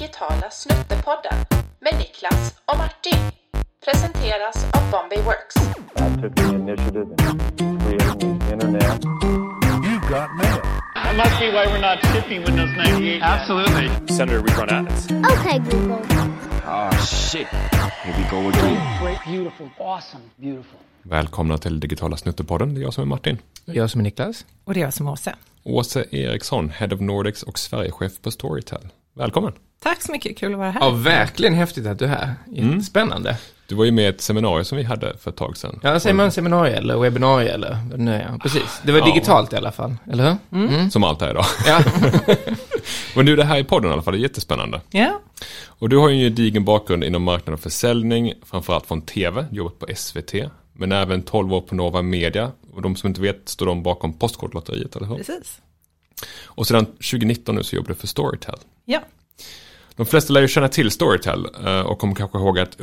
digitala Snuttepodden med Niklas och Martin. Presenteras av Bombay Works. I took the initiative in creating the internet. You got mail. That must be why we're not shipping Windows 98. Absolutely. Senator, we run ads. Okay, Google. Oh shit. Here we go again. Great, beautiful, awesome, beautiful. Välkomna till Digitala Snuttepodden. Det är jag som är Martin. Jag som är Niklas. Och det är jag som är Åse. Åse Eriksson, Head of Nordics och Sverigechef på Storytel. Välkommen. Tack så mycket, kul att vara här. Ja, verkligen häftigt att du är här. Jättespännande. Du var ju med i ett seminarium som vi hade för ett tag sedan. Ja, säger man seminarium eller webbinarie eller vad nu är. Precis. Det var Ja. digitalt i alla fall, eller hur? Som allt är idag. Ja. Men nu är det här i podden i alla fall, det är jättespännande. Ja, Och du har ju en gedigen bakgrund inom marknad och försäljning, framförallt från tv, jobbat på SVT, men även 12 år på Nova Media. Och de som inte vet står de bakom Postkodlotteriet, eller hur? precis. Och sedan 2019 nu så jobbar du för Storytel. Ja, De flesta lär ju känna till Storytel eh, och kommer kanske ihåg att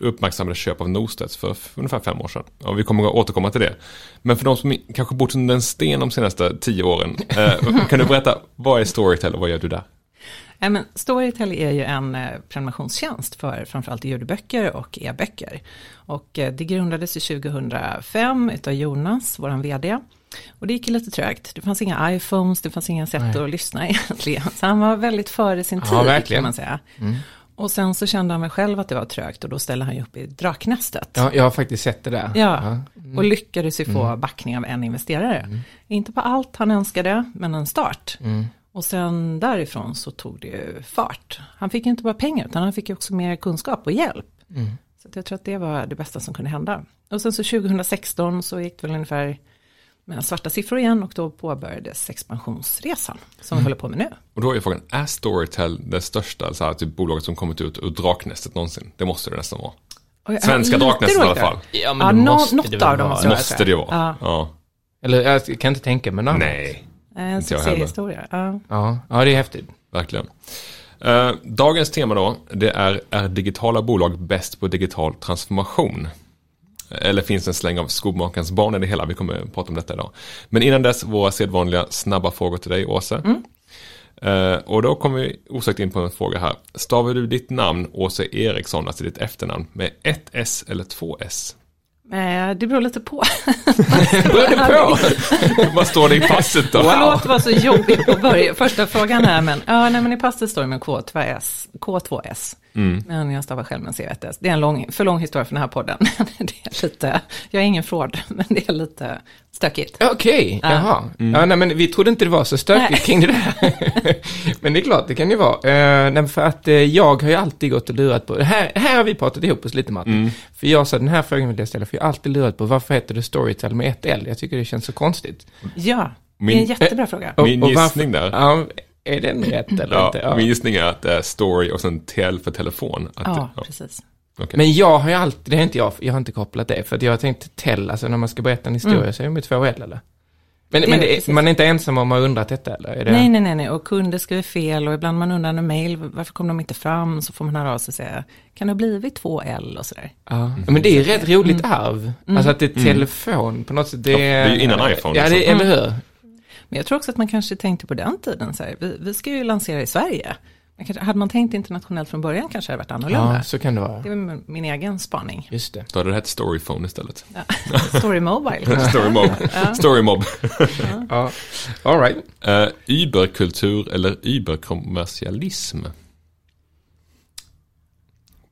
uppmärksammade, köp av Norstedts för ungefär fem år sedan. Och vi kommer att återkomma till det. Men för de som kanske bott under en sten de senaste tio åren, eh, kan du berätta vad är Storytel och vad gör du där? Nej, men Storytel är ju en eh, prenumerationstjänst för framförallt ljudböcker och e-böcker. Och eh, det grundades ju 2005 utav Jonas, våran vd. Och det gick ju lite trögt. Det fanns inga iPhones, det fanns inga sätt att lyssna egentligen. Så han var väldigt före sin tid, verkligen. kan man säga. Och sen så kände han väl själv att det var trögt och då ställde han ju upp i Draknästet. ja, jag har faktiskt sett det där. Ja, och lyckades ju få backning av en investerare. Inte på allt han önskade, men en start. Och sen därifrån så tog det ju fart. Han fick inte bara pengar, utan han fick också mer kunskap och hjälp. Så att jag tror att det var det bästa som kunde hända. Och sen så 2016 så gick det väl ungefär med svarta siffror igen och då påbörjades expansionsresan som vi håller på med nu. Och då är frågan, är Storytel det största så här, typ, bolaget som kommit ut ur Draknästet någonsin? Det måste det nästan vara. Jag- Svenska Draknästet i alla fall. Ja, Ja, det måste något det av dem vara. måste. Måste det vara. Ja. Ja. Eller jag kan inte tänka mig något annat. Nej, En jag heller. succéhistoria. Ja. Ja, ja, det är häftigt. verkligen. Eh, dagens tema då, det är, är digitala bolag bäst på digital transformation? Eller finns det en släng av skomakarens barn i det hela? Vi kommer att prata om detta idag. Men innan dess, våra sedvanliga snabba frågor till dig, Åse. Eh, och då kommer vi osökt in på en fråga här. Stavar du ditt namn, Åse Eriksson, alltså ditt efternamn, med ett S eller två S? Eh, Det beror lite på. Beror det på? Vad står det i passet då? Förlåt, det var så jobbigt på början. Första frågan här, men, ja, nej, men i passet står det med K2S. K2S. Mm. Men jag stavar själv med C1S. Det är en lång, för lång historia för den här podden. det är lite, jag är ingen fraud, men det är lite stökigt. Okej, Ja. jaha. Ja, nej, men vi trodde inte det var så stökigt Nej. kring det där. men det är klart, det kan ju vara. Uh, nej, för att eh, jag har ju alltid gått och lurat på, det här, här har vi pratat ihop oss lite Martin. För jag sa, den här frågan vill jag ställa, för jag har alltid lurat på, varför heter det Storytel med ett L? Jag tycker det känns så konstigt. Ja, det är Min- en jättebra fråga. Och- Min och varför- gissning där. Ja, är den rätt eller Ja, inte? Ja. Min gissning är att det är story och sen TL för telefon. Att, Ja, ja, precis. okej. Men jag har ju alltid, det är inte jag, jag har inte kopplat det, för att jag har tänkt tell, alltså när man ska berätta en historia så är det med två L eller? Men, Det men det är, man är inte ensam om att ha undrat detta eller? Är det... Nej, nej, nej, nej, och kunder skriver fel och ibland man undrar en mail, varför kom de inte fram? Så får man höra av sig och säga, kan det ha blivit två L och sådär? Ja, men det är ju rätt roligt arv. Alltså att det är telefon på något sätt. Det Ja, det är ju innan iPhone, Ja, det, liksom. eller hur? Men jag tror också att man kanske tänkte på den tiden, så här, vi, vi ska ju lansera i Sverige. Men kanske, hade man tänkt internationellt från början kanske det hade varit annorlunda. Ja, så kan det vara. Det är min, min egen spaning. Just det. Då hade det hett Storyphone istället. Ja. Story Mobile. Storymob. Storymob. Ja, all right. Uh, Uberkultur eller Uberkommersialism?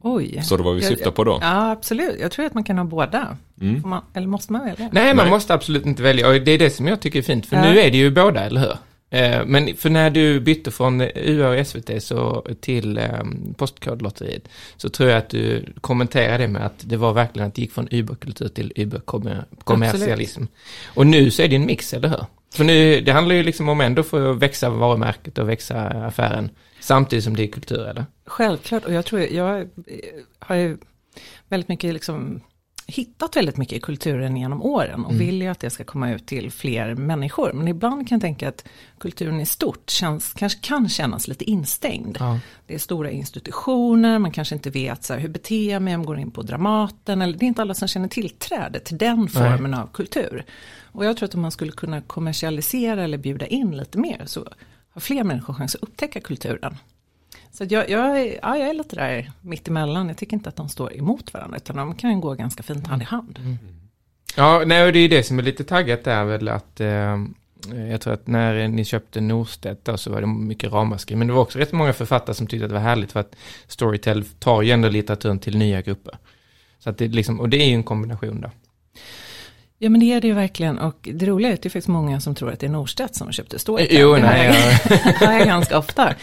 Oj. Så det vad vi syftar på då? Ja, absolut. Jag tror att man kan ha båda. Mm. Man, eller måste man välja? Nej, man Nej. måste absolut inte välja. Och det är det som jag tycker är fint. För Ja. nu är det ju båda, eller hur? Eh, Men för när du bytte från UA och SVT så till eh, Postkodlotteriet så tror jag att du kommenterade det med att det var verkligen att det gick från Uberkultur till Uberkommersialism. Och nu så är det en mix, eller hur? För nu, det handlar ju liksom om ändå för att växa varumärket och växa affären samtidigt som det är kultur, eller? Självklart, och jag tror, jag har ju väldigt mycket liksom hittat väldigt mycket i kulturen genom åren och vill ju att det ska komma ut till fler människor. Men ibland kan jag tänka att kulturen i stort känns, kanske kan kännas lite instängd. Ja. Det är stora institutioner, man kanske inte vet så här, hur beter jag mig om jag går in på Dramaten. Eller, det är inte alla som känner tillträde till den formen av kultur. Och jag tror att om man skulle kunna kommersialisera eller bjuda in lite mer så har fler människor chans att upptäcka kulturen. Så jag, jag, är, ja, jag är lite där mittemellan. Jag tycker inte att de står emot varandra, utan de kan gå ganska fint hand i hand. Mm. Ja, nej, och det är ju det som är lite taggat där väl att eh, jag tror att när ni köpte Norstedt då så var det mycket ramaskri. Men det var också rätt många författare som tyckte att det var härligt för att Storytel tar ju ändå litteraturen till nya grupper. Så att det liksom, och det är ju en kombination då. Ja men det är det ju verkligen och det roliga är att det är faktiskt många som tror att det är Norstedt som köpte Storytel. Jo, nej, det hör jag ganska ofta.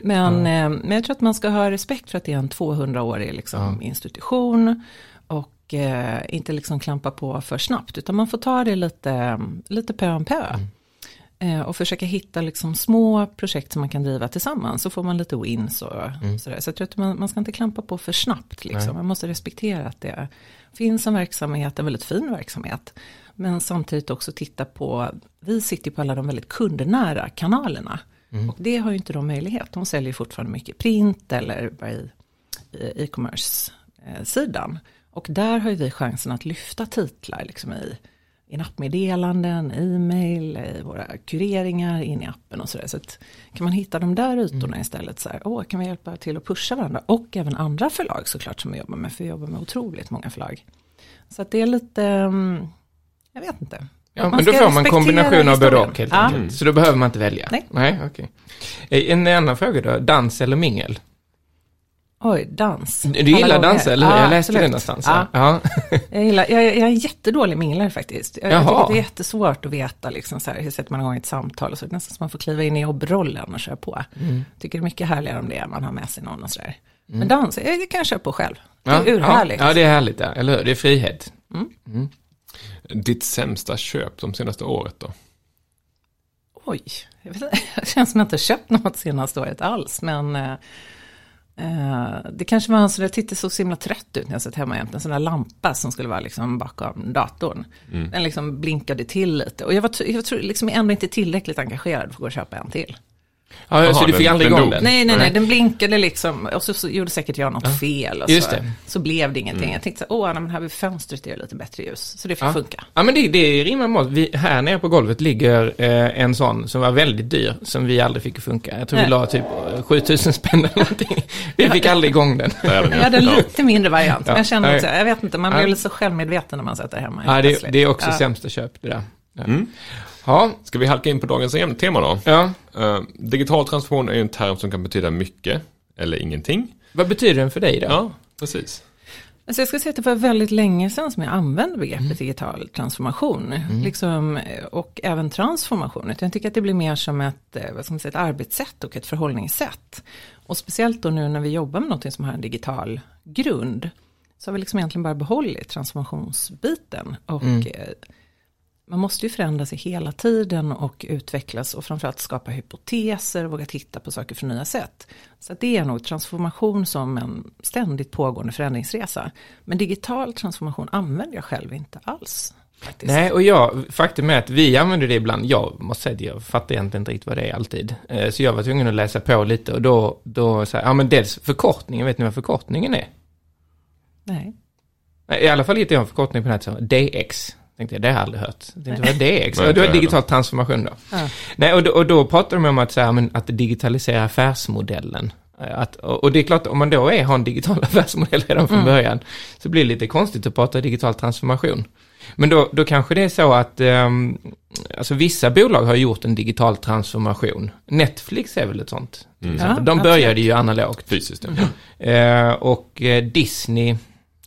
Men, eh, men jag tror att man ska ha respekt för att det är en 200-årig liksom, institution och eh, inte liksom klampa på för snabbt utan man får ta det lite, lite pö om pö. Eh, och försöka hitta liksom små projekt som man kan driva tillsammans så får man lite wins och sådär. Så jag tror att man, man ska inte klampa på för snabbt liksom. Man måste respektera att det finns en verksamhet, en väldigt fin verksamhet. Men samtidigt också titta på, vi sitter på alla de väldigt kundnära kanalerna. Och det har ju inte de möjlighet. De säljer fortfarande mycket print eller bara i i e-commerce-sidan. Och där har ju vi chansen att lyfta titlar liksom i, i nappmeddelanden, e-mail, i våra kureringar in i appen och sådär. Så att kan man hitta de där ytorna istället så här, åh, kan vi hjälpa till att pusha varandra? Och även andra förlag såklart som vi jobbar med, för vi jobbar med otroligt många förlag. Så att det är lite, mm, jag vet inte. Ja, Man men då får man kombination av både och helt enkelt. Så då behöver man inte välja. Nej. Nej, okej. Eh, En annan fråga då, dans eller mingel? Oj, dans. Du gillar dans eller hur? Ja, Jag läste det någonstans. Ja. Ja. Jag, gillar, jag, jag är en jättedålig minglare faktiskt. Jag, jag tycker att det är jättesvårt att veta liksom, så här, hur sätter man igång ett samtal och så. Nästan som man får kliva in i jobbrollen och köra på. Tycker det är mycket härligare om det är man har med sig någon och sådär. Men dans, det kan jag köra på själv. Det är Ja, urhärligt. Ja, det är härligt, ja. eller hur? Det är frihet. Ditt sämsta köp de senaste året då? Oj, jag vet, det känns som jag inte köpt något senaste året alls. Men eh, det kanske var en sån där, tittade så himla trött ut när jag satt hemma jämt. En sån där lampa som skulle vara liksom bakom datorn. Den liksom blinkade till lite. Och jag var, jag tror liksom ändå inte tillräckligt engagerad för att gå och köpa en till. Ja, Jaha, så du fick aldrig igång den? Nej, nej, nej, den blinkade liksom. Och så, så gjorde säkert jag något fel. Och just så, det. så blev det ingenting. Jag tänkte så här, åh, nej, men här vid fönstret är det lite bättre ljus. Så det fick Ja. funka. Ja, men det, det rimmar med vi, Här nere på golvet ligger eh, en sån som var väldigt dyr, som vi aldrig fick funka. Jag tror vi Nej. la typ eh, 7000 spänn eller någonting. Vi fick aldrig igång den. Jag hade en ja. lite mindre variant. Men Ja. jag kände också, jag vet inte, man Ja. blir lite så självmedveten när man sätter hemma. Ja, det, det är också Ja. sämsta köp det där. Ja. Mm. Ja, Ska vi halka in på dagens em- tema då? ja. Eh, digital transformation är ju en term som kan betyda mycket eller ingenting. Vad betyder den för dig då? Ja, precis. Alltså jag ska säga att det var väldigt länge sedan som jag använde begreppet digital transformation. Liksom, eh, och även transformation. Jag tycker att det blir mer som ett, eh, vad ska man säga, ett arbetssätt och ett förhållningssätt. Och speciellt då nu när vi jobbar med något som har en digital grund. Så har vi liksom egentligen bara behållit transformationsbiten. Och eh, man måste ju förändra sig hela tiden och utvecklas och framförallt skapa hypoteser och våga titta på saker från nya sätt. Så det är nog transformation som en ständigt pågående förändringsresa. Men digital transformation använder jag själv inte alls. Faktiskt. Nej, och jag, faktum är att vi använder det ibland. Jag måste säga att jag fattar egentligen inte riktigt vad det är alltid. Eh, Så jag var tvungen att läsa på lite och då, då så här, ja men dels förkortningen, vet ni vad förkortningen är? Nej. I alla fall hittade jag en förkortning på nätet som DX. Tänkte jag, det har jag aldrig hört. Jag tänkte, vad är? Nej, Ja, inte det var digital transformation då. Ja. Nej, och då, och då pratar de om att, så här, men, att digitalisera affärsmodellen. Eh, Att, och och det är klart, om man då är, har en digital affärsmodell redan från början, så blir det lite konstigt att prata digital transformation. Men då, då kanske det är så att, ehm, alltså vissa bolag har gjort en digital transformation. Netflix är väl ett sånt. Mm. Ja, De absolut. började ju analogt. Fysiskt, ja. Eh, och eh, Disney,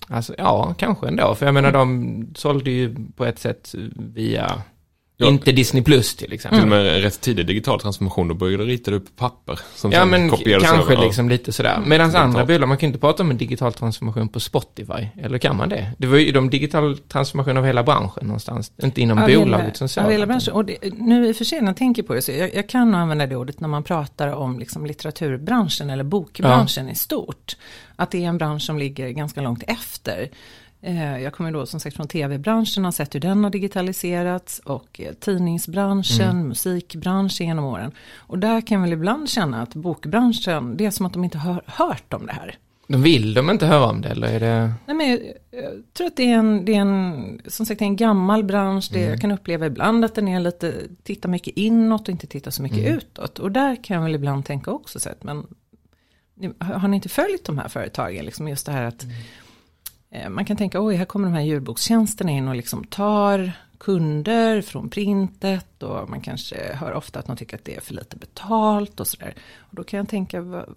alltså ja, kanske ändå. För jag menar, de sålde ju på ett sätt via, Ja. inte Disney Plus till exempel. Till och med en rätt tidig digital transformation, då började du rita det upp på papper. Som Ja men kanske över, ja. liksom lite sådär. Medan andra bolag, man kan inte prata om en digital transformation på Spotify. Eller kan man det? Det var ju de digital transformation av hela branschen någonstans. Inte inom Av hela- bolaget som av hela sådant. branschen. Och det, nu i och för sig när jag tänker på det, så jag, jag kan nog använda det ordet när man pratar om liksom litteraturbranschen eller bokbranschen i stort. Att det är en bransch som ligger ganska långt efter. Eh, Jag kommer då som sagt från tv-branschen har sett hur den har digitaliserats och eh, tidningsbranschen, Mm. musikbranschen genom åren. Och där kan jag väl ibland känna att bokbranschen, det är som att de inte har hört om det här. De vill de inte höra om det eller är det? Nej, men jag, jag tror att det är en, det är en, som sagt, en gammal bransch. Det, Jag kan uppleva ibland att den är lite, tittar mycket inåt och inte tittar så mycket utåt. Och där kan jag väl ibland tänka också så att, men har ni inte följt de här företagen? Liksom just det här att eh, man kan tänka, oj, här kommer de här ljudbokstjänsterna in och liksom tar kunder från printet och man kanske hör ofta att de tycker att det är för lite betalt och sådär. Och då kan jag tänka, vad,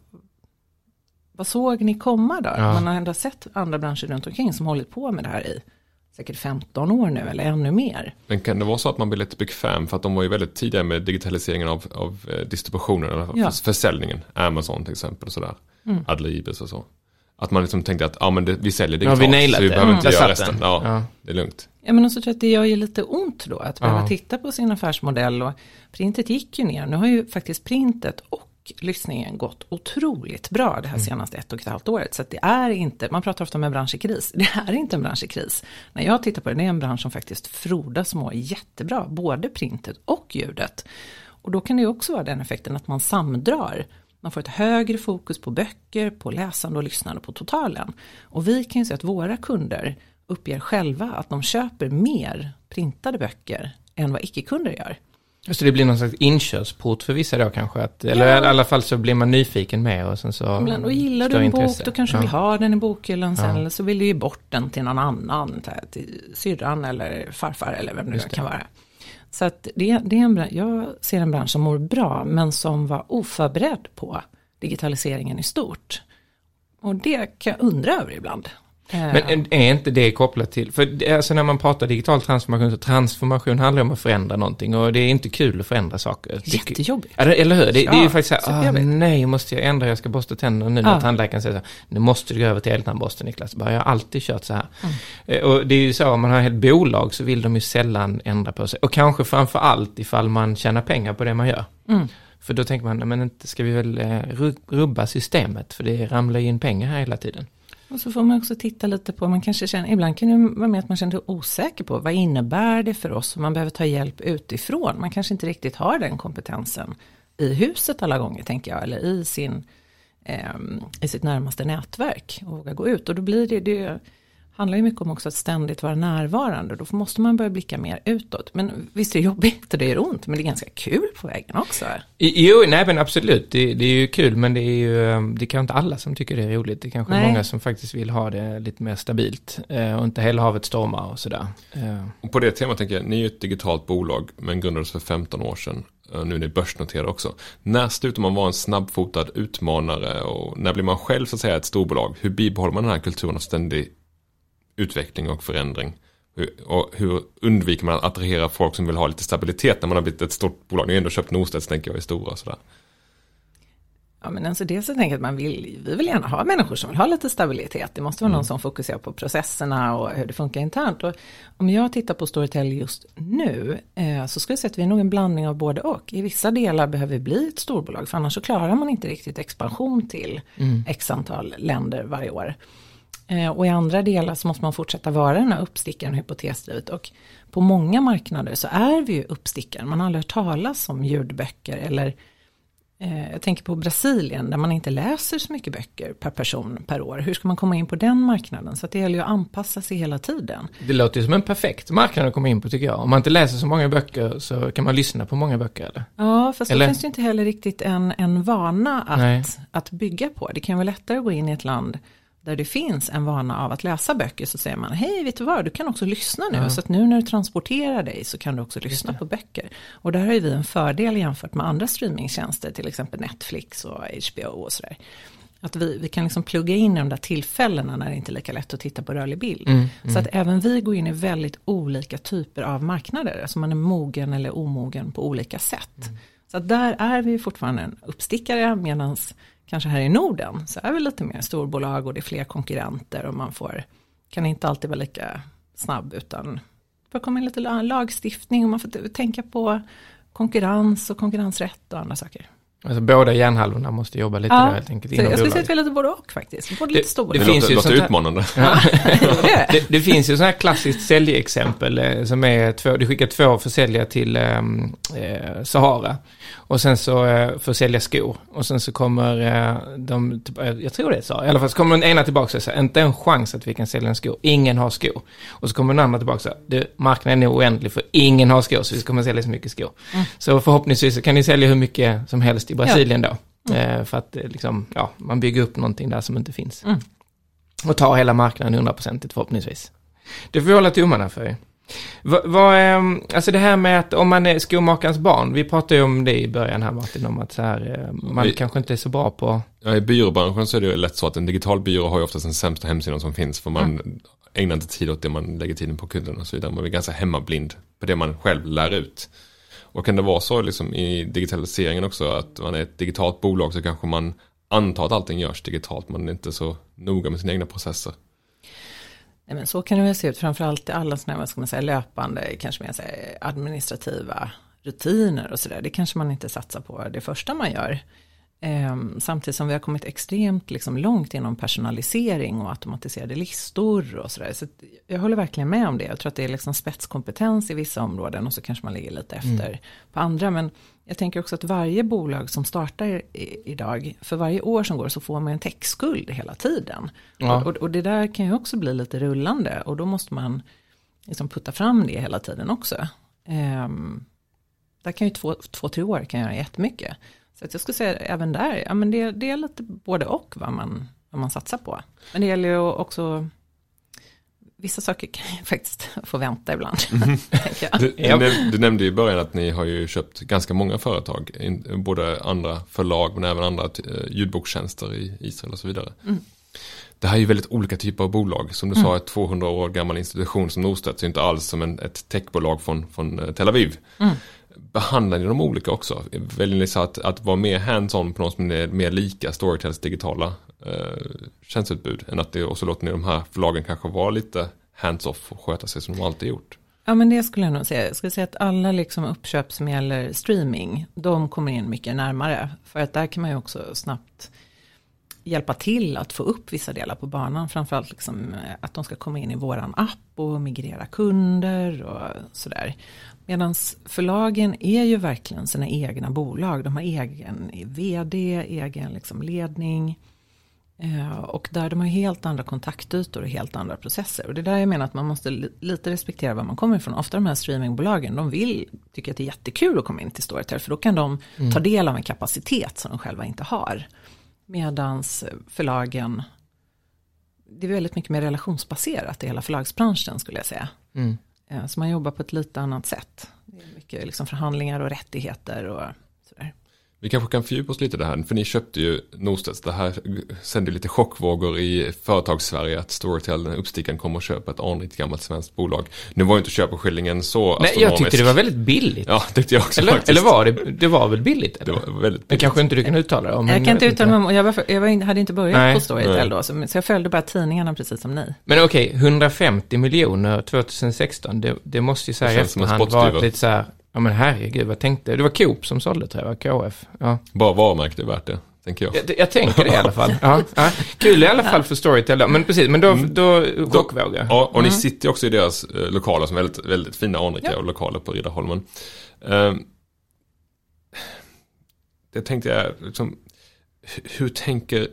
vad såg ni komma då? Ja. Man har ändå sett andra branscher runt omkring som hållit på med det här i säkert 15 år nu eller ännu mer. Men kan det vara så att man blir lite bekväm för att de var ju väldigt tidiga med digitaliseringen av, av eh, distributionen, eller Ja. för- försäljningen, Amazon till exempel och sådär, Mm. Adlibris och så. Att man liksom tänkte att ja, men det, vi säljer digitalt, vi nailat så vi det. behöver Mm. inte Där göra resten. Ja, Ja. det är lugnt. Ja men också tror jag att det gör ju lite ont då att behöva Ja. titta på sin affärsmodell och printet gick ju ner. Nu har ju faktiskt printet och lyssningen gått otroligt bra Mm. det här senaste ett och ett halvt året. Så att det är inte, man pratar ofta om en bransch i kris, det är inte en bransch i kris. När jag tittar på det, det är en bransch som faktiskt frodas och mår jättebra, både printet och ljudet. Och då kan det ju också vara den effekten att man samdrar. Man får ett högre fokus på böcker, på läsande och lyssnande på totalen. Och vi kan ju se att våra kunder uppger själva att de köper mer printade böcker än vad icke-kunder gör. Så det blir någon slags inkörsport för vissa då kanske? Att, eller Ja. i alla fall så blir man nyfiken med och sen så... Ibland, och gillar du en bok, intresse. då kanske ja. vill ha den i bokhyllan sen, Ja. eller så vill du ge bort den till någon annan, till syrran eller farfar eller vem det nu kan vara. Så att det, det är en, jag ser en bransch som mår bra, men som var oförberedd på digitaliseringen i stort. Och det kan jag undra över ibland. Men är inte det kopplat till, för alltså när man pratar digital transformation, så transformation handlar om att förändra någonting och det är inte kul att förändra saker. Jättejobbigt. Ja, eller hur? Det, det är ju Ja, faktiskt så här, nej, måste jag ändra, jag ska borsta tänderna nu när Ja. tandläkaren säger så här, nu måste du gå över till eltandborste Niklas. Bara, jag har alltid kört så här. Mm. Eh, Och det är ju så, om man har ett bolag så vill de ju sällan ändra på sig. Och kanske framför allt ifall man tjänar pengar på det man gör. Mm. För då tänker man, men inte ska vi väl eh, ru- rubba systemet, för det ramlar ju in pengar här hela tiden. Och så får man också titta lite på, man kanske känner, ibland kan det vara med att man känner sig osäker på vad innebär det för oss, och man behöver ta hjälp utifrån. Man kanske inte riktigt har den kompetensen i huset alla gånger, tänker jag, eller i, sin, eh, i sitt närmaste nätverk och våga gå ut. Och då blir det, det handlar ju mycket om också att ständigt vara närvarande, då måste man börja blicka mer utåt. Men visst är det jobbigt och det gör ont, men det är ganska kul på vägen också. Jo, nej men absolut, det, det är ju kul men det är ju, eh, det kanske inte alla som tycker det är roligt. Det är kanske Nej. många som faktiskt vill ha det lite mer stabilt eh, och inte hela havet stormar och sådär. Eh, Och på det temat tänker jag, ni är ju ett digitalt bolag men grundades för 15 år sedan. Nu är ni börsnoterade också. När slutar man vara en snabbfotad utmanare och när blir man själv så att säga ett storbolag? Hur bibehåller man den här kulturen av ständig utveckling och förändring? Hur, och hur undviker man att attrahera folk som vill ha lite stabilitet när man har blivit ett stort bolag? Ni har ju ändå köpt Norstedts tänker jag är stora och sådär. Ja men alltså det så tänker jag att man vill, vi vill gärna ha människor som vill ha lite stabilitet. Det måste vara någon som fokuserar på processerna och hur det funkar internt. Och om jag tittar på Storytel just nu eh, så skulle jag säga att vi är nog en blandning av både och. I vissa delar behöver vi bli ett storbolag för annars så klarar man inte riktigt expansion till x antal länder varje år. Eh, och i andra delar så måste man fortsätta vara den här uppstickaren hypotesdrivet. Och på många marknader så är vi ju uppstickaren. Man har aldrig hört talas om ljudböcker eller Eh, Jag tänker på Brasilien där man inte läser så mycket böcker per person per år. Hur ska man komma in på den marknaden? Så det gäller ju att anpassa sig hela tiden. det låter ju som en perfekt marknad att komma in på tycker jag. Om man inte läser så många böcker så kan man lyssna på många böcker eller? Ja, fast Eller? då finns det inte heller riktigt en, en vana Nej. att, att bygga på. Det kan vara lättare att gå in i ett land där det finns en vana av att läsa böcker så säger man, hej vet du vad, du kan också lyssna nu. Så att nu när du transporterar dig så kan du också lyssna på böcker. Och där har ju vi en fördel jämfört med andra streamingtjänster, till exempel Netflix och HBO och sådär. Att vi, vi kan liksom plugga in i de där tillfällena när det inte är lika lätt att titta på rörlig bild. Så att även vi går in i väldigt olika typer av marknader. Alltså man är mogen eller omogen på olika sätt. Så att där är vi fortfarande en uppstickare medan kanske här i Norden så är vi lite mer storbolag och det är fler konkurrenter och man får, kan inte alltid vara lika snabb utan får komma in lite la- lagstiftning och man får tänka på konkurrens och konkurrensrätt och andra saker. Alltså båda hjärnhalvorna måste jobba lite där helt enkelt så inom jag skulle säga att vi är lite både och faktiskt. Både Det- lite storbolag. det Det finns låter, ju låter utmanande. det, det finns ju sådana här klassiskt säljexempel eh, som är två, du skickar två försäljare till ehm, eh, Sahara och sen så eh, att sälja skor och sen så kommer eh, de, eh, jag tror det är så, i alla fall så kommer den ena tillbaka och säger inte en chans att vi kan sälja en skor, ingen har skor. Och så kommer den andra tillbaka och säger, marknaden är oändlig för ingen har skor så vi kommer sälja så mycket skor. Så förhoppningsvis så kan ni sälja hur mycket som helst i Brasilien då. Eh, för att liksom, ja, man bygger upp någonting där som inte finns. Mm. Och tar hela marknaden hundraprocentigt förhoppningsvis. Det får vi hålla tummarna för. Vad, vad, ehm, alltså det här med att om man är skomakarens barn, vi pratade ju om det i början här Martin, om att så här, eh, man Vi- kanske inte är så bra på... Ja, I byråbranschen så är det ju lätt så att en digital byrå har ju oftast den sämsta hemsidan som finns. För man ägnar inte tid åt det man lägger tiden på kunden och så vidare. Man är ganska hemmablind på det man själv lär ut. Och kan det vara så liksom i digitaliseringen också att man är ett digitalt bolag så kanske man antar att allting görs digitalt. Man är inte så noga med sina egna processer. Nej, men så kan det väl se ut, framförallt i alla sådana här, vad ska man säga, löpande, kanske mer administrativa rutiner och sådär. Det kanske man inte satsar på det första man gör. Ehm, samtidigt som vi har kommit extremt liksom, långt inom personalisering och automatiserade listor och sådär. Så jag håller verkligen med om det. Jag tror att det är liksom spetskompetens i vissa områden och så kanske man ligger lite efter på andra. Men jag tänker också att varje bolag som startar i, idag, för varje år som går så får man en techskuld hela tiden. Ja. Och, och det där kan ju också bli lite rullande och då måste man liksom putta fram det hela tiden också. Ehm, där kan ju två, två, tre år kan göra jättemycket. Så att jag skulle säga även där, ja men det, det är lite både och vad man, vad man satsar på. Men det gäller ju också, vissa saker kan ju faktiskt få vänta ibland. jag. Du, du, du nämnde i början att ni har ju köpt ganska många företag. In, både andra förlag men även andra eh, ljudbokstjänster i Israel och så vidare. Det här är ju väldigt olika typer av bolag. Som du sa, ett 200 år gammal institution som Norstedts är inte alls som en, ett techbolag från, från eh, Tel Aviv. Behandlar ni dem olika också? Väljer ni så att, att vara mer hands-on på något som är mer lika Storytels digitala eh, tjänsteutbud än att det, och så låter ni de här förlagen kanske vara lite hands-off och sköta sig som de alltid gjort? Ja men det skulle jag nog säga. Jag skulle säga att alla liksom uppköp som gäller streaming, de kommer in mycket närmare. För att där kan man ju också snabbt hjälpa till att få upp vissa delar på banan. Framförallt liksom eh, att de ska komma in i våran app och migrera kunder och sådär. Medan förlagen är ju verkligen sina egna bolag. De har egen vd, egen liksom ledning. Eh, Och där de har helt andra kontaktytor och helt andra processer. Och det är där jag menar att man måste li- lite respektera var man kommer ifrån. Ofta de här streamingbolagen, de vill, tycker att det är jättekul att komma in till Storytel. För då kan de ta del av en kapacitet som de själva inte har. Medans förlagen, det är väldigt mycket mer relationsbaserat i hela förlagsbranschen skulle jag säga. Mm. Eh, Så man jobbar på ett lite annat sätt. Det är mycket liksom förhandlingar och rättigheter och. Vi kanske kan fördjupa oss lite i det här, för ni köpte ju Norstedts. Det här sände lite chockvågor i företagssverige att Storytel, den uppstickaren, kommer och köpa ett anrikt gammalt svenskt bolag. Nu var ju inte köpeskillingen så Nej, jag tyckte det var väldigt billigt. Ja, tyckte jag också eller, faktiskt. eller var det, det var väl billigt? Det Eller? var väldigt Det kanske inte du kan uttala det om. Jag kan inte uttala mig om, och jag, var, för- jag var, in- hade inte börjat Nej. på Storytel då, så, så jag följde bara tidningarna precis som ni. Men okej, 150 miljoner 2016, det, det måste ju Det en efterhand vara lite så här, ja men herregud, vad tänkte Det var Coop som sålde tror jag, KF. Ja. Bara varumärke är värt det, tänker jag. Jag, jag tänker det i alla fall. Ja, ja. Kul i alla fall för Storytel, men precis, men då, då chockvågor. Ja, och ni sitter ju också i deras eh, lokaler som är väldigt, väldigt fina anrika Ja. lokaler på Riddarholmen. Um, det tänkte jag, liksom, hur, tänker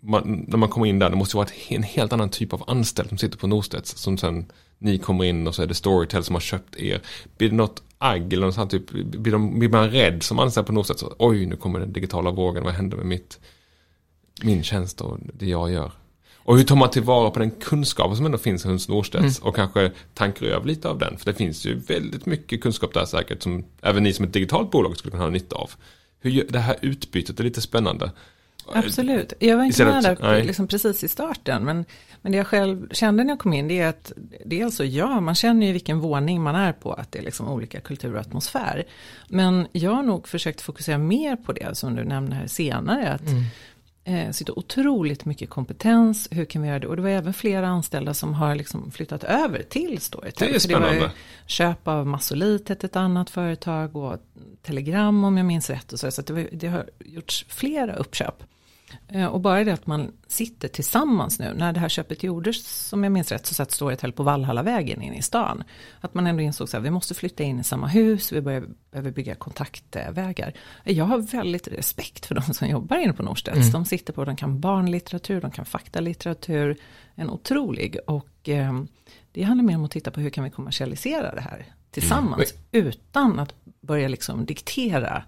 man, när man kommer in där, det måste ju vara en helt annan typ av anställd som sitter på Norstedts som sen ni kommer in och så är det Storytel som har köpt er. Blir det något agg eller något sånt typ, blir, de, blir man rädd som anställd på Norstedts? Så, Oj, nu kommer den digitala vågen, vad händer med mitt, min tjänst och det jag gör? Och hur tar man tillvara på den kunskapen som ändå finns hos Norstedts och kanske tankar över lite av den? För det finns ju väldigt mycket kunskap där säkert som även ni som ett digitalt bolag skulle kunna ha nytta av. Hur det här utbytet är lite spännande. Absolut. Jag var inte med där liksom precis i starten. Men, men det jag själv kände när jag kom in det är att dels så ja, man känner ju vilken våning man är på. Att det är liksom olika kultur och atmosfär. Men jag har nog försökt fokusera mer på det som du nämnde här senare. Att eh, sitter otroligt mycket kompetens. Hur kan vi göra det? Och det var även flera anställda som har liksom flyttat över till Storytel. Det är För det var ju spännande. köp av Massolitet, ett annat företag och Telegram om jag minns rätt. Och så så att det, var, det har gjorts flera uppköp. Eh, Och bara det att man sitter tillsammans nu, när det här köpet gjordes, som jag minns rätt, så satt Storytel på Valhallavägen in i stan. Att man ändå insåg att vi måste flytta in i samma hus, vi börjar, behöver bygga kontaktvägar. Jag har väldigt respekt för de som jobbar inne på Norstedts. De sitter på, de kan barnlitteratur, de kan faktalitteratur. En otrolig, och eh, det handlar mer om att titta på hur kan vi kommersialisera det här tillsammans. Utan att börja liksom diktera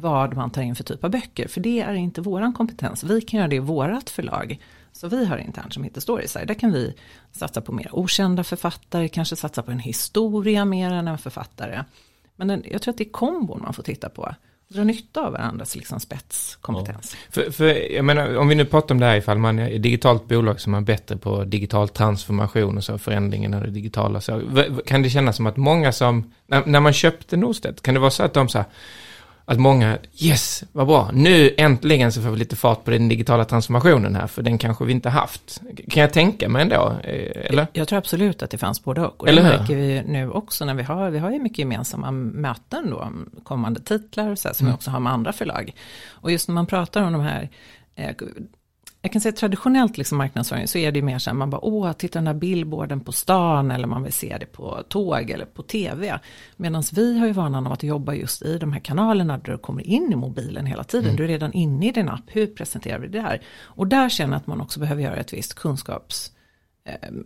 vad man tar in för typ av böcker. För det är inte våran kompetens. Vi kan göra det i vårat förlag. Så vi har internt som heter Storyside. Där kan vi satsa på mer okända författare, kanske satsa på en historia mer än en författare. Men den, jag tror att det är kombon man får titta på. Dra nytta av varandras liksom spetskompetens. För, för jag menar, om vi nu pratar om det här ifall man är ett digitalt bolag som är bättre på digital transformation och så, förändringen av det digitala. Så, kan det kännas som att många som, när, när man köpte Norstedt, kan det vara så att de sa, att många, yes, vad bra, nu äntligen så får vi lite fart på den digitala transformationen här, för den kanske vi inte haft. Kan jag tänka mig ändå, eh, eller? Jag tror absolut att det fanns både och. Och Eller det märker vi nu också när vi har, vi har ju mycket gemensamma möten då, om kommande titlar och så här, som Mm. vi också har med andra förlag. Och just när man pratar om de här, eh, jag kan säga traditionellt liksom marknadsföring så är det ju mer så här, man bara, åh, titta den där billboarden på stan eller man vill se det på tåg eller på tv. Medan vi har ju vanan av att jobba just i de här kanalerna där du kommer in i mobilen hela tiden. Mm. Du är redan inne i din app, hur presenterar vi det här? Och där känner jag att man också behöver göra ett visst kunskaps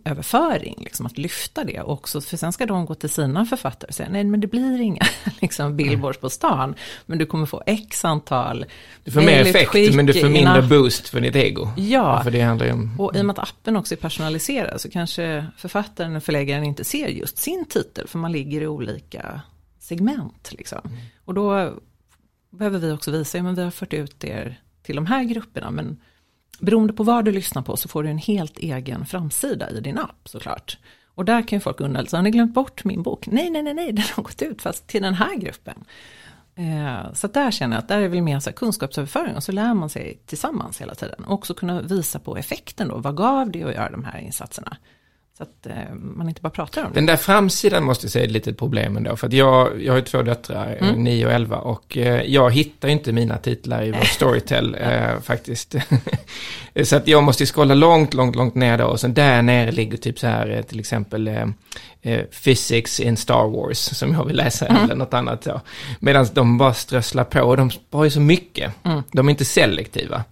överföring, liksom att lyfta det också, för sen ska de gå till sina författare och säga, nej men det blir inga liksom, billboards på stan, men du kommer få x antal Du får mer effekt, skick men du får mindre napp. boost för ditt ego. Ja. För det handlar om... Och i och med att appen också är personaliserad så kanske författaren och förläggaren inte ser just sin titel, för man ligger i olika segment. Liksom. Och då behöver vi också visa, ja men vi har fört ut er till de här grupperna, men beroende på vad du lyssnar på så får du en helt egen framsida i din app såklart. Och där kan ju folk undra, så har ni glömt bort min bok? Nej, nej, nej, nej, den har gått ut fast till den här gruppen. Eh, Så där känner jag att där är väl mer så här kunskapsöverföring och så lär man sig tillsammans hela tiden. Och också kunna visa på effekten då, vad gav det att göra de här insatserna? Så att eh, man inte bara pratar om det. Den där framsidan måste jag säga är ett litet problem ändå. För att jag, jag har ju två döttrar, Mm. 9 och 11. Och eh, jag hittar inte mina titlar i vår Storytel eh, faktiskt. så att jag måste ju scrolla långt, långt, långt ner då. Och sen där nere ligger typ så här eh, till exempel eh, eh, Physics in Star Wars som jag vill läsa Mm. eller något annat. Medan de bara strösslar på och de har ju så mycket. Mm. De är inte selektiva.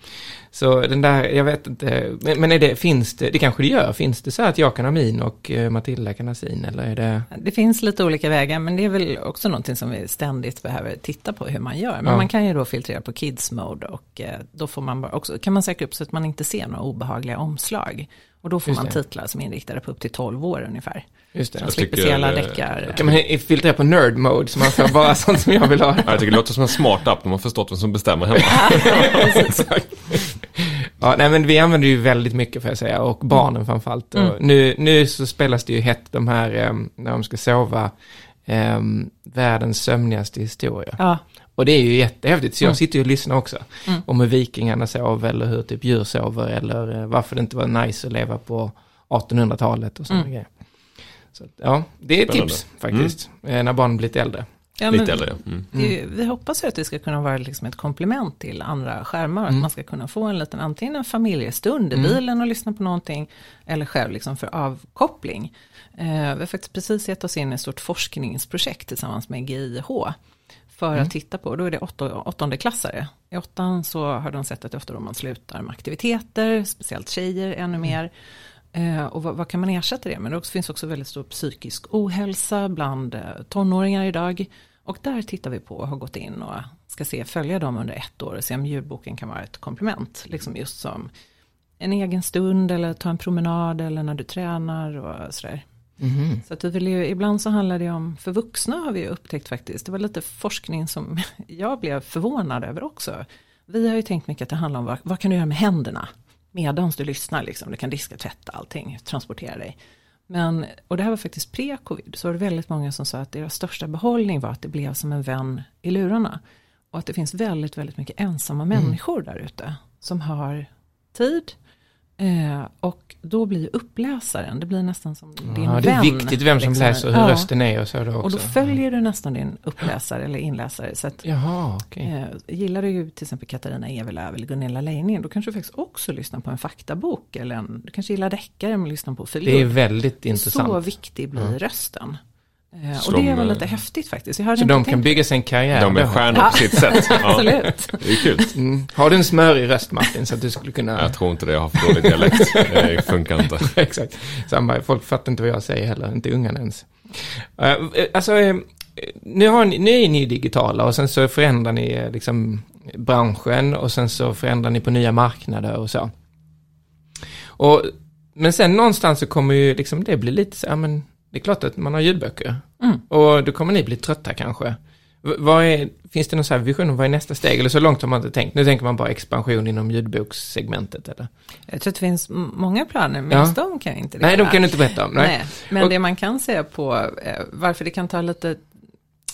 Så den där, jag vet inte, men, men är det, finns det, det kanske det gör, finns det så att jag kan ha min och eh, Matilda kan ha sin eller är det? Det finns lite olika vägar, men det är väl också någonting som vi ständigt behöver titta på hur man gör. Men Ja. man kan ju då filtrera på kids mode och eh, då får man bara också, kan man säkra upp så att man inte ser några obehagliga omslag. Och då får Just man det. titlar som är inriktade på upp till 12 år ungefär. Just Så det. man slipper se alla eh, deckar. Kan man filtrera på nerd mode så man får bara sånt som jag vill ha? Ja, jag tycker det låter som en smart app. De har förstått vem som bestämmer hemma. ja, nej men vi använder ju väldigt mycket får jag säga och barnen framförallt. Och nu, nu så spelas det ju hett de här em, när de ska sova, em, världens sömnigaste historia. Ja, Och det är ju jättehäftigt, så jag Mm. sitter ju och lyssnar också. Mm. Om hur vikingarna sov eller hur typ djur sover eller eh, varför det inte var nice att leva på 1800-talet och sådana Mm. grejer. Så, ja, det är Spännande. tips faktiskt, eh, när barnen blivit äldre. Ja Lite äldre. Mm. ju, vi hoppas ju att det ska kunna vara liksom ett komplement till andra skärmar. Mm. Att man ska kunna få en liten, antingen en familjestund i Mm. bilen och lyssna på någonting. Eller själv liksom för avkoppling. Eh, vi har faktiskt precis gett oss in i ett stort forskningsprojekt tillsammans med GIH. För Mm. att titta på, då är det åtta, åttondeklassare. I åttan så har de sett att ofta då man slutar med aktiviteter, speciellt tjejer ännu Mm. mer. Eh, och vad, vad kan man ersätta det med? Det finns också väldigt stor psykisk ohälsa bland eh, tonåringar idag. Och där tittar vi på och har gått in och ska se, följa dem under ett år och se om ljudboken kan vara ett komplement. Liksom just som en egen stund eller ta en promenad eller när du tränar och sådär. Mhm. Så att vi vill ju, ibland så handlar det om, för vuxna har vi upptäckt faktiskt, det var lite forskning som jag blev förvånad över också. Vi har ju tänkt mycket att det handlar om vad, vad kan du göra med händerna? Medan du lyssnar liksom, du kan diska, tvätta allting, transportera dig. Men, och det här var faktiskt pre-covid, så var det väldigt många som sa att deras största behållning var att det blev som en vän i lurarna. Och att det finns väldigt, väldigt mycket ensamma människor där ute som har tid. Eh, och då blir uppläsaren, det blir nästan som din Ja, vän. det är viktigt vem som liksom. läser och hur Ja. rösten är och så då också. Och då följer du nästan din uppläsare eller inläsare. Så att, Jaha, okej. eh, gillar du ju till exempel Katarina Evelöv eller Gunilla Leining, då kanske du faktiskt också lyssnar på en faktabok. Eller en, du kanske gillar deckare men lyssnar på Det är väldigt Så intressant. viktig blir Ja. rösten. Eh, Så och det väl eh, lite häftigt faktiskt. Så de kan tänkt- bygga sig en karriär. De är stjärnor på sitt sätt. Ja, Absolut. det är kul. Mm. Har du en smörig röst Martin så att du skulle kunna... Jag tror inte det, jag har för dålig dialekt. Det funkar inte. Exakt. Samma, folk fattar inte vad jag säger heller, inte ungarna ens. Uh, alltså, eh, nu, har ni, nu är ni digitala och sen så förändrar ni eh, liksom branschen och sen så förändrar ni på nya marknader och så. Och, men sen någonstans så kommer ju liksom det bli lite så, ja men det är klart att man har ljudböcker. Mm. Och då kommer ni bli trötta kanske. Är, finns det någon så här vision om vad är nästa steg? Eller så långt har man inte tänkt. Nu tänker man bara expansion inom ljudbokssegmentet eller? Jag tror att det finns många planer, men Ja. just de kan jag inte Nej, de kan du inte berätta om. Nej. Nej, men Och- det man kan säga på eh, varför det kan ta lite,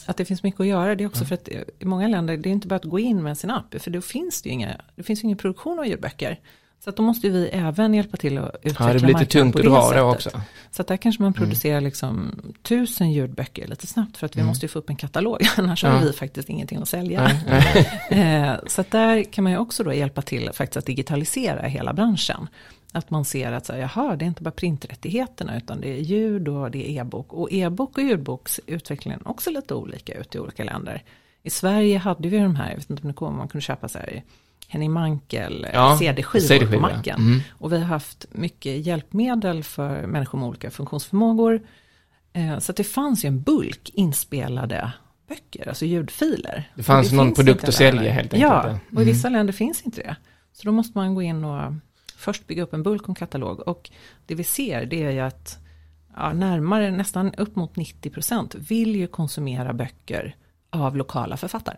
att det finns mycket att göra, det är också för att eh, i många länder, det är inte bara att gå in med sin app, för då finns det ju inga, det finns ju ingen produktion av ljudböcker. Så att då måste vi även hjälpa till att utveckla Ja, det blir lite tungt att dra det också. Så att där kanske man producerar liksom tusen ljudböcker lite snabbt, för att vi måste ju få upp en katalog, annars Mm. Ja. har vi faktiskt ingenting att sälja. Nej. Eh, Så att där kan man ju också då hjälpa till faktiskt att digitalisera hela branschen. Att man ser att så här, jaha, det är inte bara printrättigheterna utan det är ljud och det är e-bok. Och e-bok och ljudboksutvecklingen också lite olika ut i olika länder. I Sverige hade vi de här, jag vet inte om det kommer, man kunde köpa så här Henning Mankel eh, Ja, CD-skivor CD-skivor, på macken. mm. Och vi har haft mycket hjälpmedel för människor med olika funktionsförmågor. Eh, Så det fanns ju en bulk inspelade böcker, alltså ljudfiler. Det fanns Och någon produkt att sälja helt enkelt, Ja, och i vissa länder finns inte det. Så då måste man gå in och först bygga upp en bulk och en katalog. Och det vi ser det är ju att ja, närmare, nästan upp mot 90% vill ju konsumera böcker av lokala författare.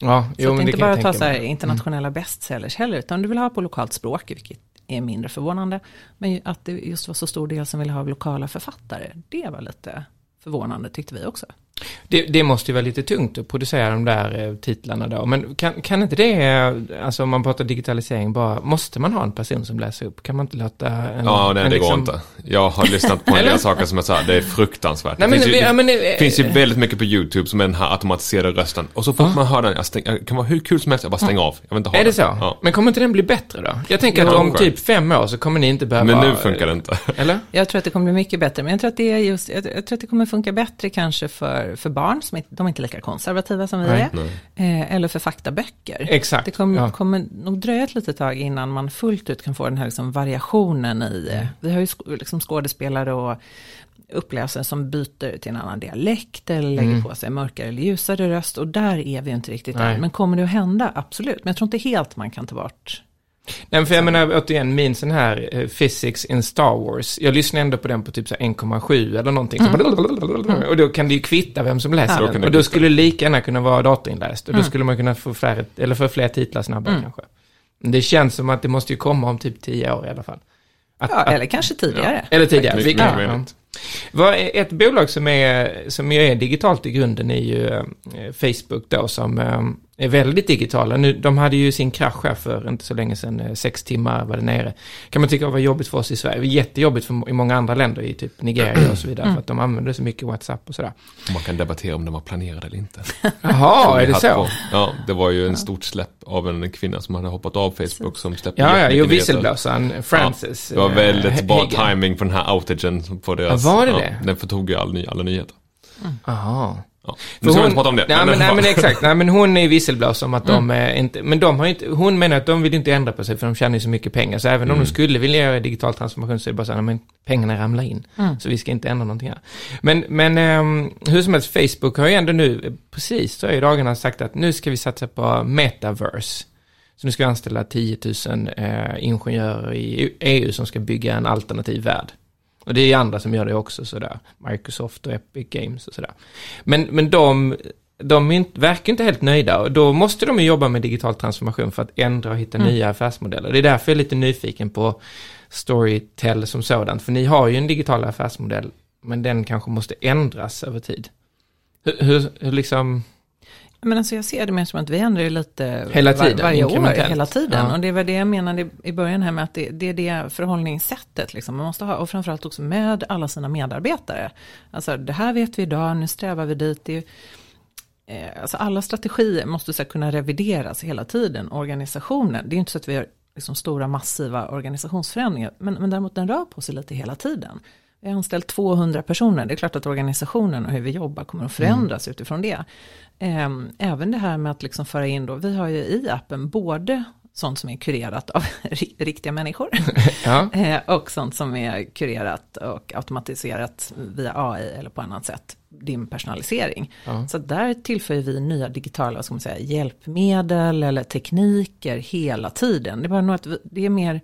Ja, Så jo, att det det inte bara ta tänka så här. Mm. internationella bestsellers heller, utan du vill ha på lokalt språk, vilket är mindre förvånande. Men att det just var så stor del som ville ha lokala författare, det var lite förvånande tyckte vi också. Det, det måste ju vara lite tungt att producera de där eh, titlarna då. Men kan, kan inte det, eh, alltså om man pratar digitalisering bara, måste man ha en person som läser upp? Kan man inte låta en... Ja, nej en det går liksom- inte. Jag har lyssnat på en del saker som jag sa, det är fruktansvärt. Nej, det men, finns, ju, ja, men, eh, det finns ju väldigt mycket på YouTube som är den här automatiserade rösten. Och så fort man hör den, jag stäng, jag kan vara hur kul som helst, jag bara stänger av. Jag vill inte ha Är det så? Ja. Men kommer inte den bli bättre då? Jag tänker att om typ fem år så kommer ni inte behöva... Men nu funkar det inte. Eller? Jag tror att det kommer bli mycket bättre, men jag tror att det är just, jag, jag tror att det kommer funka bättre kanske för, för barn, som inte, de är inte lika konservativa som vi Nej, är, eh, eller för faktaböcker. Exakt. Det kommer, ja. kommer nog dröja ett litet tag innan man fullt ut kan få den här liksom variationen i, Mm. eh, vi har ju liksom skådespelare och uppläsare som byter till en annan dialekt eller lägger Mm. på sig mörkare eller ljusare röst och där är vi inte riktigt Nej. än. Men kommer det att hända? Absolut, men jag tror inte helt man kan ta bort. Nej, för jag menar återigen, min sån här eh, Physics in Star Wars, jag lyssnar ändå på den på typ så här 1,7 eller någonting. Så Och då kan det ju kvitta vem som läser Ja. Den. Och då skulle det lika gärna kunna vara datorinläst. Och då skulle man kunna få fler, eller få fler titlar snabbare kanske. Men det känns som att det måste ju komma om typ 10 år i alla fall. Att, Ja, att, eller kanske tidigare. eller tidigare. Mycket vilket- möjligt. Vad ett bolag som, är, som ju är digitalt i grunden är ju eh, Facebook då som eh, är väldigt digitala. Nu, de hade ju sin krasch här för inte så länge sedan, eh, sex timmar var det nere. Kan man tycka var jobbigt för oss i Sverige. Jättejobbigt för, i många andra länder, i typ Nigeria och så vidare, för att de använder så mycket WhatsApp och sådär. Och Man kan debattera om den var planerad eller inte. Jaha, är det så? på- Ja, det var ju en stort släpp av en kvinna som hade hoppat av Facebook som släppte Ja, ja, jo, visselblåsaren Francis. Det var väldigt bra Hagen. timing på den här outagen på deras... Ja, var det det? Den förtog ju all ny, alla nyheter. Jaha. Ja. Nu ska vi hon- inte prata om det. Nej, men, nej, men exakt. Nej, men hon är visselblåsare om att de är inte, men de har inte, hon menar att de vill inte ändra på sig för de tjänar ju så mycket pengar. Så även om Mm. de skulle vilja göra digital transformation så är det bara så här, men pengarna ramlar in. Så vi ska inte ändra någonting här. Men, men ehm, hur som helst, Facebook har ju ändå nu, precis så i dagarna sagt att nu ska vi satsa på metaverse. Så nu ska vi anställa 10 000 eh, ingenjörer i EU som ska bygga en alternativ värld. Och det är andra som gör det också sådär. Microsoft och Epic Games och sådär. Men, men de, de inte, verkar inte helt nöjda och då måste de ju jobba med digital transformation för att ändra och hitta nya affärsmodeller. Det är därför jag är lite nyfiken på Storytel som sådant. För ni har ju en digital affärsmodell, men den kanske måste ändras över tid. Hur, hur, hur liksom... Men alltså jag ser det mer som att vi ändrar ju lite Hela var- tiden, varje år, hela tiden. Ja. Och det var det jag menade i början här med att det, det är det förhållningssättet liksom. man måste ha. Och framförallt också med alla sina medarbetare. Alltså det här vet vi idag, nu strävar vi dit. Det är, eh, alltså alla strategier måste så här, kunna revideras hela tiden. Organisationen, det är inte så att vi har liksom stora massiva organisationsförändringar. Men, men däremot den rör på sig lite hela tiden. Vi har anställt 200 personer. Det är klart att organisationen och hur vi jobbar kommer att förändras utifrån det. Ehm, Även det här med att liksom föra in då, vi har ju i appen både sånt som är kurerat av ri- riktiga människor. Ja. Eh, och sånt som är kurerat och automatiserat via AI eller på annat sätt, din personalisering. Ja. Så där tillför vi nya digitala vad ska man säga, hjälpmedel eller tekniker hela tiden. Det är bara vi, det är mer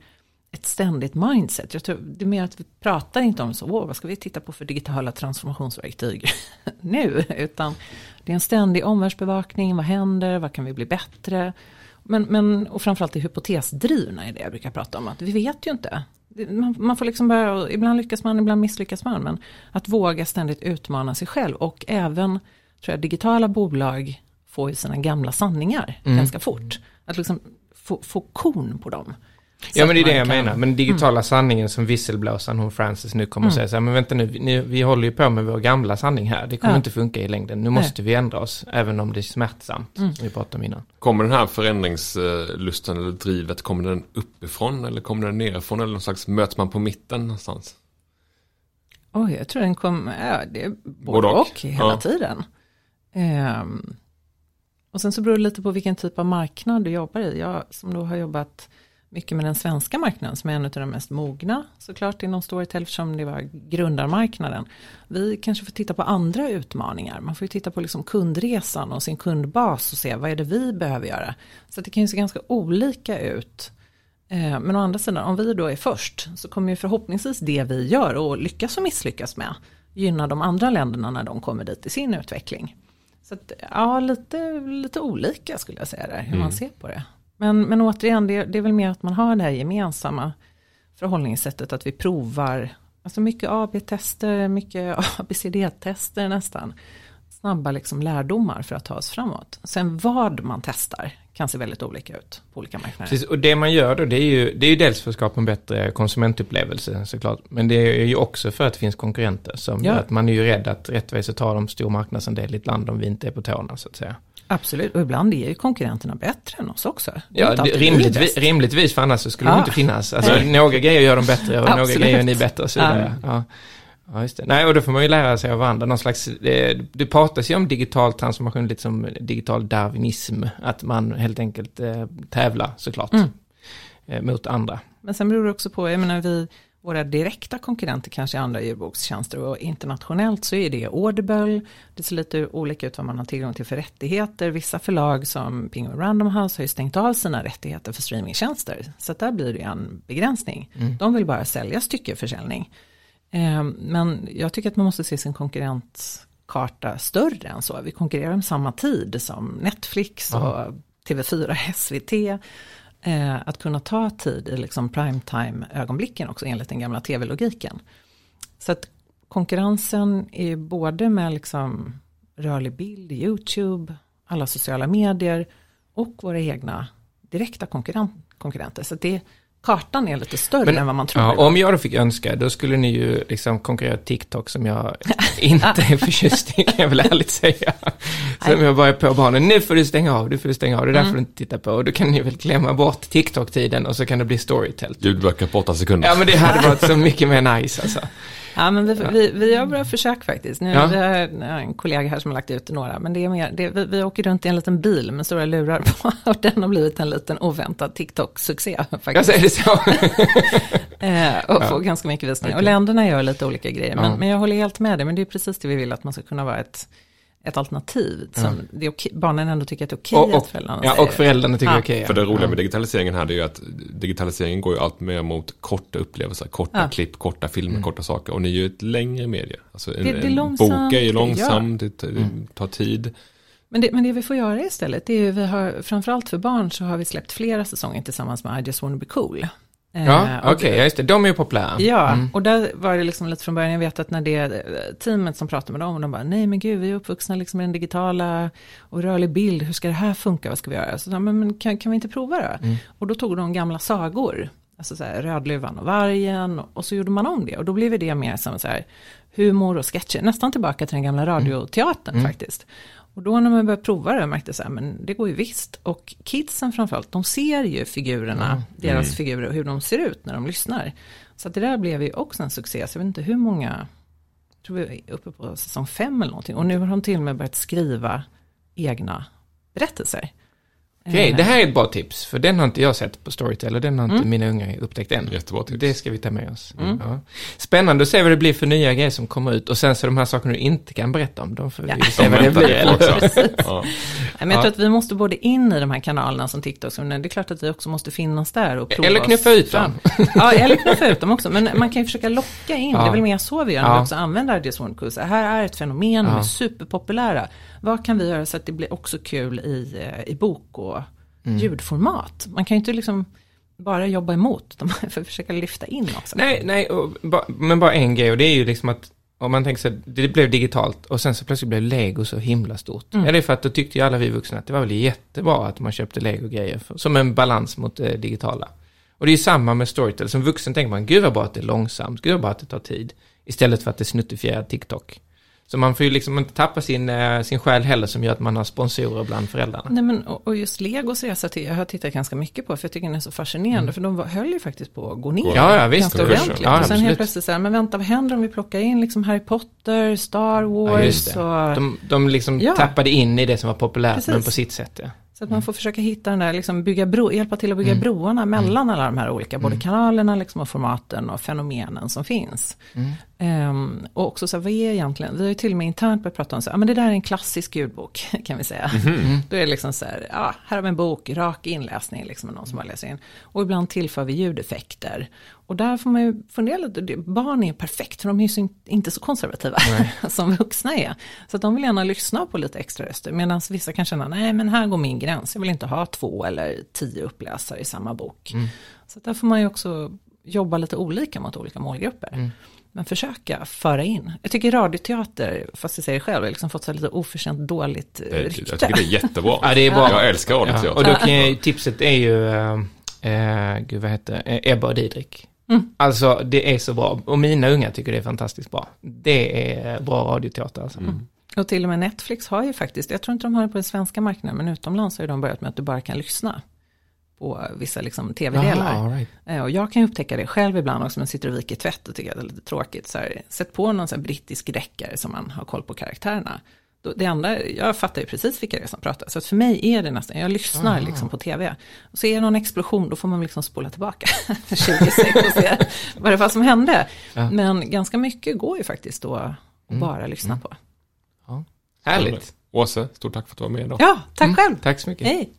ett ständigt mindset. Jag tror det är mer att vi pratar inte om så, Åh, vad ska vi titta på för digitala transformationsverktyg nu, utan det är en ständig omvärldsbevakning, vad händer, vad kan vi bli bättre? Men, men och framförallt det hypotesdrivna är det jag brukar prata om, att vi vet ju inte. Man, man får liksom bara, ibland lyckas man, ibland misslyckas man, men att våga ständigt utmana sig själv och även, tror jag, digitala bolag får ju sina gamla sanningar Mm. ganska fort. Att liksom få, få kon på dem. Ja men det är det jag kan- menar. Men digitala sanningen som visselblåsaren hon Francis nu kommer att säga så här, men vänta nu, vi, vi håller ju på med vår gamla sanning här. Det kommer Ja. inte funka i längden. Nu måste vi ändra oss, även om det är smärtsamt, som vi pratade om innan. Kommer den här förändringslusten eller drivet, kommer den uppifrån eller kommer den nerifrån eller någon slags, möts man på mitten någonstans? Oj, jag tror den kom, ja, det är både Både och. och, hela Ja. tiden. Ehm, och sen så beror det lite på vilken typ av marknad du jobbar i. Jag som då har jobbat mycket med den svenska marknaden som är en av de mest mogna såklart inom Storytel eftersom det var grundarmarknaden. Vi kanske får titta på andra utmaningar. Man får ju titta på liksom kundresan och sin kundbas och se vad är det vi behöver göra. Så det kan ju se ganska olika ut. Eh, Men å andra sidan, om vi då är först så kommer ju förhoppningsvis det vi gör och lyckas och misslyckas med gynna de andra länderna när de kommer dit i sin utveckling. Så att, ja, lite, lite olika skulle jag säga där, hur man ser på det. Men, men återigen, det, det är väl mer att man har det här gemensamma förhållningssättet att vi provar, alltså mycket AB-tester, mycket ABCD-tester nästan. Snabba liksom lärdomar för att ta oss framåt. Sen vad man testar kan se väldigt olika ut på olika marknader. Precis, och det man gör då, det är ju, det är ju dels för att skapa en bättre konsumentupplevelse såklart. Men det är ju också för att det finns konkurrenter som Ja. gör att man är ju rädd att rättvis tar de stor marknadsandel i ett land om vi inte är på tårna så att säga. Absolut, och ibland är ju konkurrenterna bättre än oss också. Ja, rimligtvis, rimligtvis för annars så skulle Ja. de inte finnas. Alltså, några grejer gör de bättre och några grejer är ni bättre och så vidare. Ja. Ja, just det. Nej, och då får man ju lära sig av varandra. Någon slags, det, det pratas ju om digital transformation lite som digital darwinism. Att man helt enkelt eh, tävlar såklart Mm. eh, mot andra. Men sen beror det också på, jag menar vi, våra direkta konkurrenter kanske är andra ljudbokstjänster och internationellt så är det Audible, det ser lite olika ut vad man har tillgång till för rättigheter. Vissa förlag som Penguin Random House har ju stängt av sina rättigheter för streamingtjänster. Så där blir det en begränsning. De vill bara sälja styckeförsäljning. Eh, Men jag tycker att man måste se sin konkurrentkarta större än så. Vi konkurrerar om samma tid som Netflix och TV4, SVT. Eh, att kunna ta tid i liksom primetime-ögonblicken också enligt den gamla tv-logiken. Så att konkurrensen är både med liksom rörlig bild, YouTube, alla sociala medier och våra egna direkta konkurren konkurrenter. Så att det, kartan är lite större Men- än vad man tror. Ja, om jag då fick önska, då skulle ni ju liksom konkurrera TikTok som jag inte är förtjust i, kan jag väl ärligt säga. Som jag bara är på barnen, nu får du stänga av, nu får du stänga av, det där får du inte titta på. Och då kan ni väl klämma bort TikTok-tiden och så kan det bli Storytel. Ljudböcker på åtta sekunder. Ja, men det hade varit så mycket mer nice alltså. Ja, men vi, vi, vi gör bra försök faktiskt. Nu, Ja. Vi har en kollega här som har lagt ut några, men det är mer, det, vi, vi åker runt i en liten bil med stora lurar på och den har blivit en liten oväntad TikTok-succé Jag säger det så. Eh, och får ganska mycket visningar. Och länderna gör lite olika grejer, men, Ja. men jag håller helt med dig, men det är precis det vi vill att man ska kunna vara ett, ett alternativ. Som det är okej, barnen ändå tycker att det är okej Och, och, att föräldrarna ja, säger och föräldrarna tycker Ja. det är okej. För det roliga ja. med digitaliseringen här det är ju att digitaliseringen går ju allt mer mot korta upplevelser, korta Ja. klipp, korta filmer, korta saker. Och ni är ju ett längre medie. Alltså en, Det- det är en långsamt, bok är ju långsam, det tar- det tar tid. Men det, men det vi får göra istället, det är ju, vi har, framförallt för barn så har vi släppt flera säsonger tillsammans med I just wanna be cool. Eh, Ja, och- okej, ja, just det. De är ju populära. Ja, Mm. och där var det liksom lite från början, jag vet att när det eh, teamet som pratade med dem, de bara, nej men gud, vi är uppvuxna liksom i den digitala och rörlig bild, hur ska det här funka, vad ska vi göra? Så sa, men, men kan, kan vi inte prova då? Mm. Och då tog de gamla sagor, alltså så här, Rödluvan och vargen, och så gjorde man om det, och då blev det mer som så här, humor och sketcher, nästan tillbaka till den gamla radioteatern faktiskt. Och då när man började prova det märkte jag men det går ju visst. Och kidsen framförallt, de ser ju figurerna, deras figurer och hur de ser ut när de lyssnar. Så att det där blev ju också en succé, så jag vet inte hur många, jag tror vi är uppe på säsong fem eller någonting. Och nu har de till och med börjat skriva egna berättelser. Okej, Eh, det här är ett bra tips, för den har inte jag sett på Storytel och den har inte Mm. mina unga upptäckt än. Jättebra tips. Det ska vi ta med oss. Mm. Ja. Spännande att se vad det blir för nya grejer som kommer ut och sen så de här sakerna du inte kan berätta om, de får vi Ja. se De vad det blir. Ja. Men jag Ja. tror att vi måste både in i de här kanalerna som TikTok, men det är klart att vi också måste finnas där och prova Eller knuffa ut dem. Ja, eller knuffa ut dem också. Men man kan ju försöka locka in, Ja. det är väl mer så vi gör när Ja. vi också använder Ideas One Quiz. Här är ett fenomen, de är superpopulära. Vad kan vi göra så att det blir också kul i, eh, i bok och Mm. ljudformat? Man kan ju inte liksom bara jobba emot, de får försöka lyfta in också. Nej, nej, ba, men bara en grej och det är ju liksom att om man tänker sig det blev digitalt och sen så plötsligt blev lego så himla stort. Mm. Ja, det är för att då tyckte ju alla vi vuxna att det var väl jättebra att man köpte lego-grejer som en balans mot det digitala. Och det är ju samma med Storytel. Som vuxen tänker man, gud vad bra att det är långsamt, gud vad bra att det tar tid. Istället för att det är snuttifierad TikTok. Så man får ju liksom inte tappa sin, eh, sin själ heller som gör att man har sponsorer bland föräldrarna. Nej, men, och just Legos resa till, jag har tittat ganska mycket på, för jag tycker den är så fascinerande, för de höll ju faktiskt på att gå ner. Mm. Ja, ja, visst. Ganska ordentligt. Ja, och sen absolut. helt plötsligt så här, men vänta, vad händer om vi plockar in liksom Harry Potter, Star Ja, Wars det. och... De, de liksom Ja. tappade in i det som var populärt, Precis. men på sitt sätt. Ja. Så att man får försöka hitta den där, liksom bygga bro, hjälpa till att bygga broarna mellan alla de här olika, både kanalerna liksom och formaten och fenomenen som finns. Ehm, och också så här, vad är egentligen, vi har ju till och med internt börjat prata om så här, ja men det där är en klassisk ljudbok kan vi säga. Då är det liksom så här, ja här har vi en bok, rak inläsning liksom, någon som bara läser in. Och ibland tillför vi ljudeffekter. Och där får man ju fundera lite, barn är perfekt för de är ju så in, inte så konservativa som vuxna är. Så att de vill gärna lyssna på lite extra röster, medan vissa kan känna, nej men här går min gräns, jag vill inte ha två eller tio uppläsare i samma bok. Så att där får man ju också jobba lite olika mot olika målgrupper. Men försöka föra in. Jag tycker radioteater, fast jag säger det själv, har liksom fått så lite oförtjänt dåligt Det- rykte. Jag tycker det är jättebra. Ja, det är bra. Jag älskar Ja, radioteater. och då kan jag, tipset är ju, äh, gud vad heter Ebba och Didrik. Mm. Alltså det är så bra, och mina unga tycker det är fantastiskt bra. Det är bra radioteater alltså. Och till och med Netflix har ju faktiskt, jag tror inte de har det på den svenska marknaden, men utomlands har ju de börjat med att du bara kan lyssna på vissa liksom, tv-delar. Right. Eh, Och jag kan ju upptäcka det själv ibland också, men sitter och viker tvätt och tycker att det är lite tråkigt. Så här, sätt på någon här brittisk deckare som man har koll på karaktärerna. Det anda, jag fattar ju precis vilka det är som pratar. Så att för mig är det nästan, jag lyssnar liksom på tv. Och så är det någon explosion, då får man liksom spola tillbaka 20 sekunder och se vad det var som hände. Ja. Men ganska mycket går ju faktiskt då att bara lyssna på. Härligt. Åse, stort tack för att du var med idag. Ja, tack själv. Tack så mycket. Hej.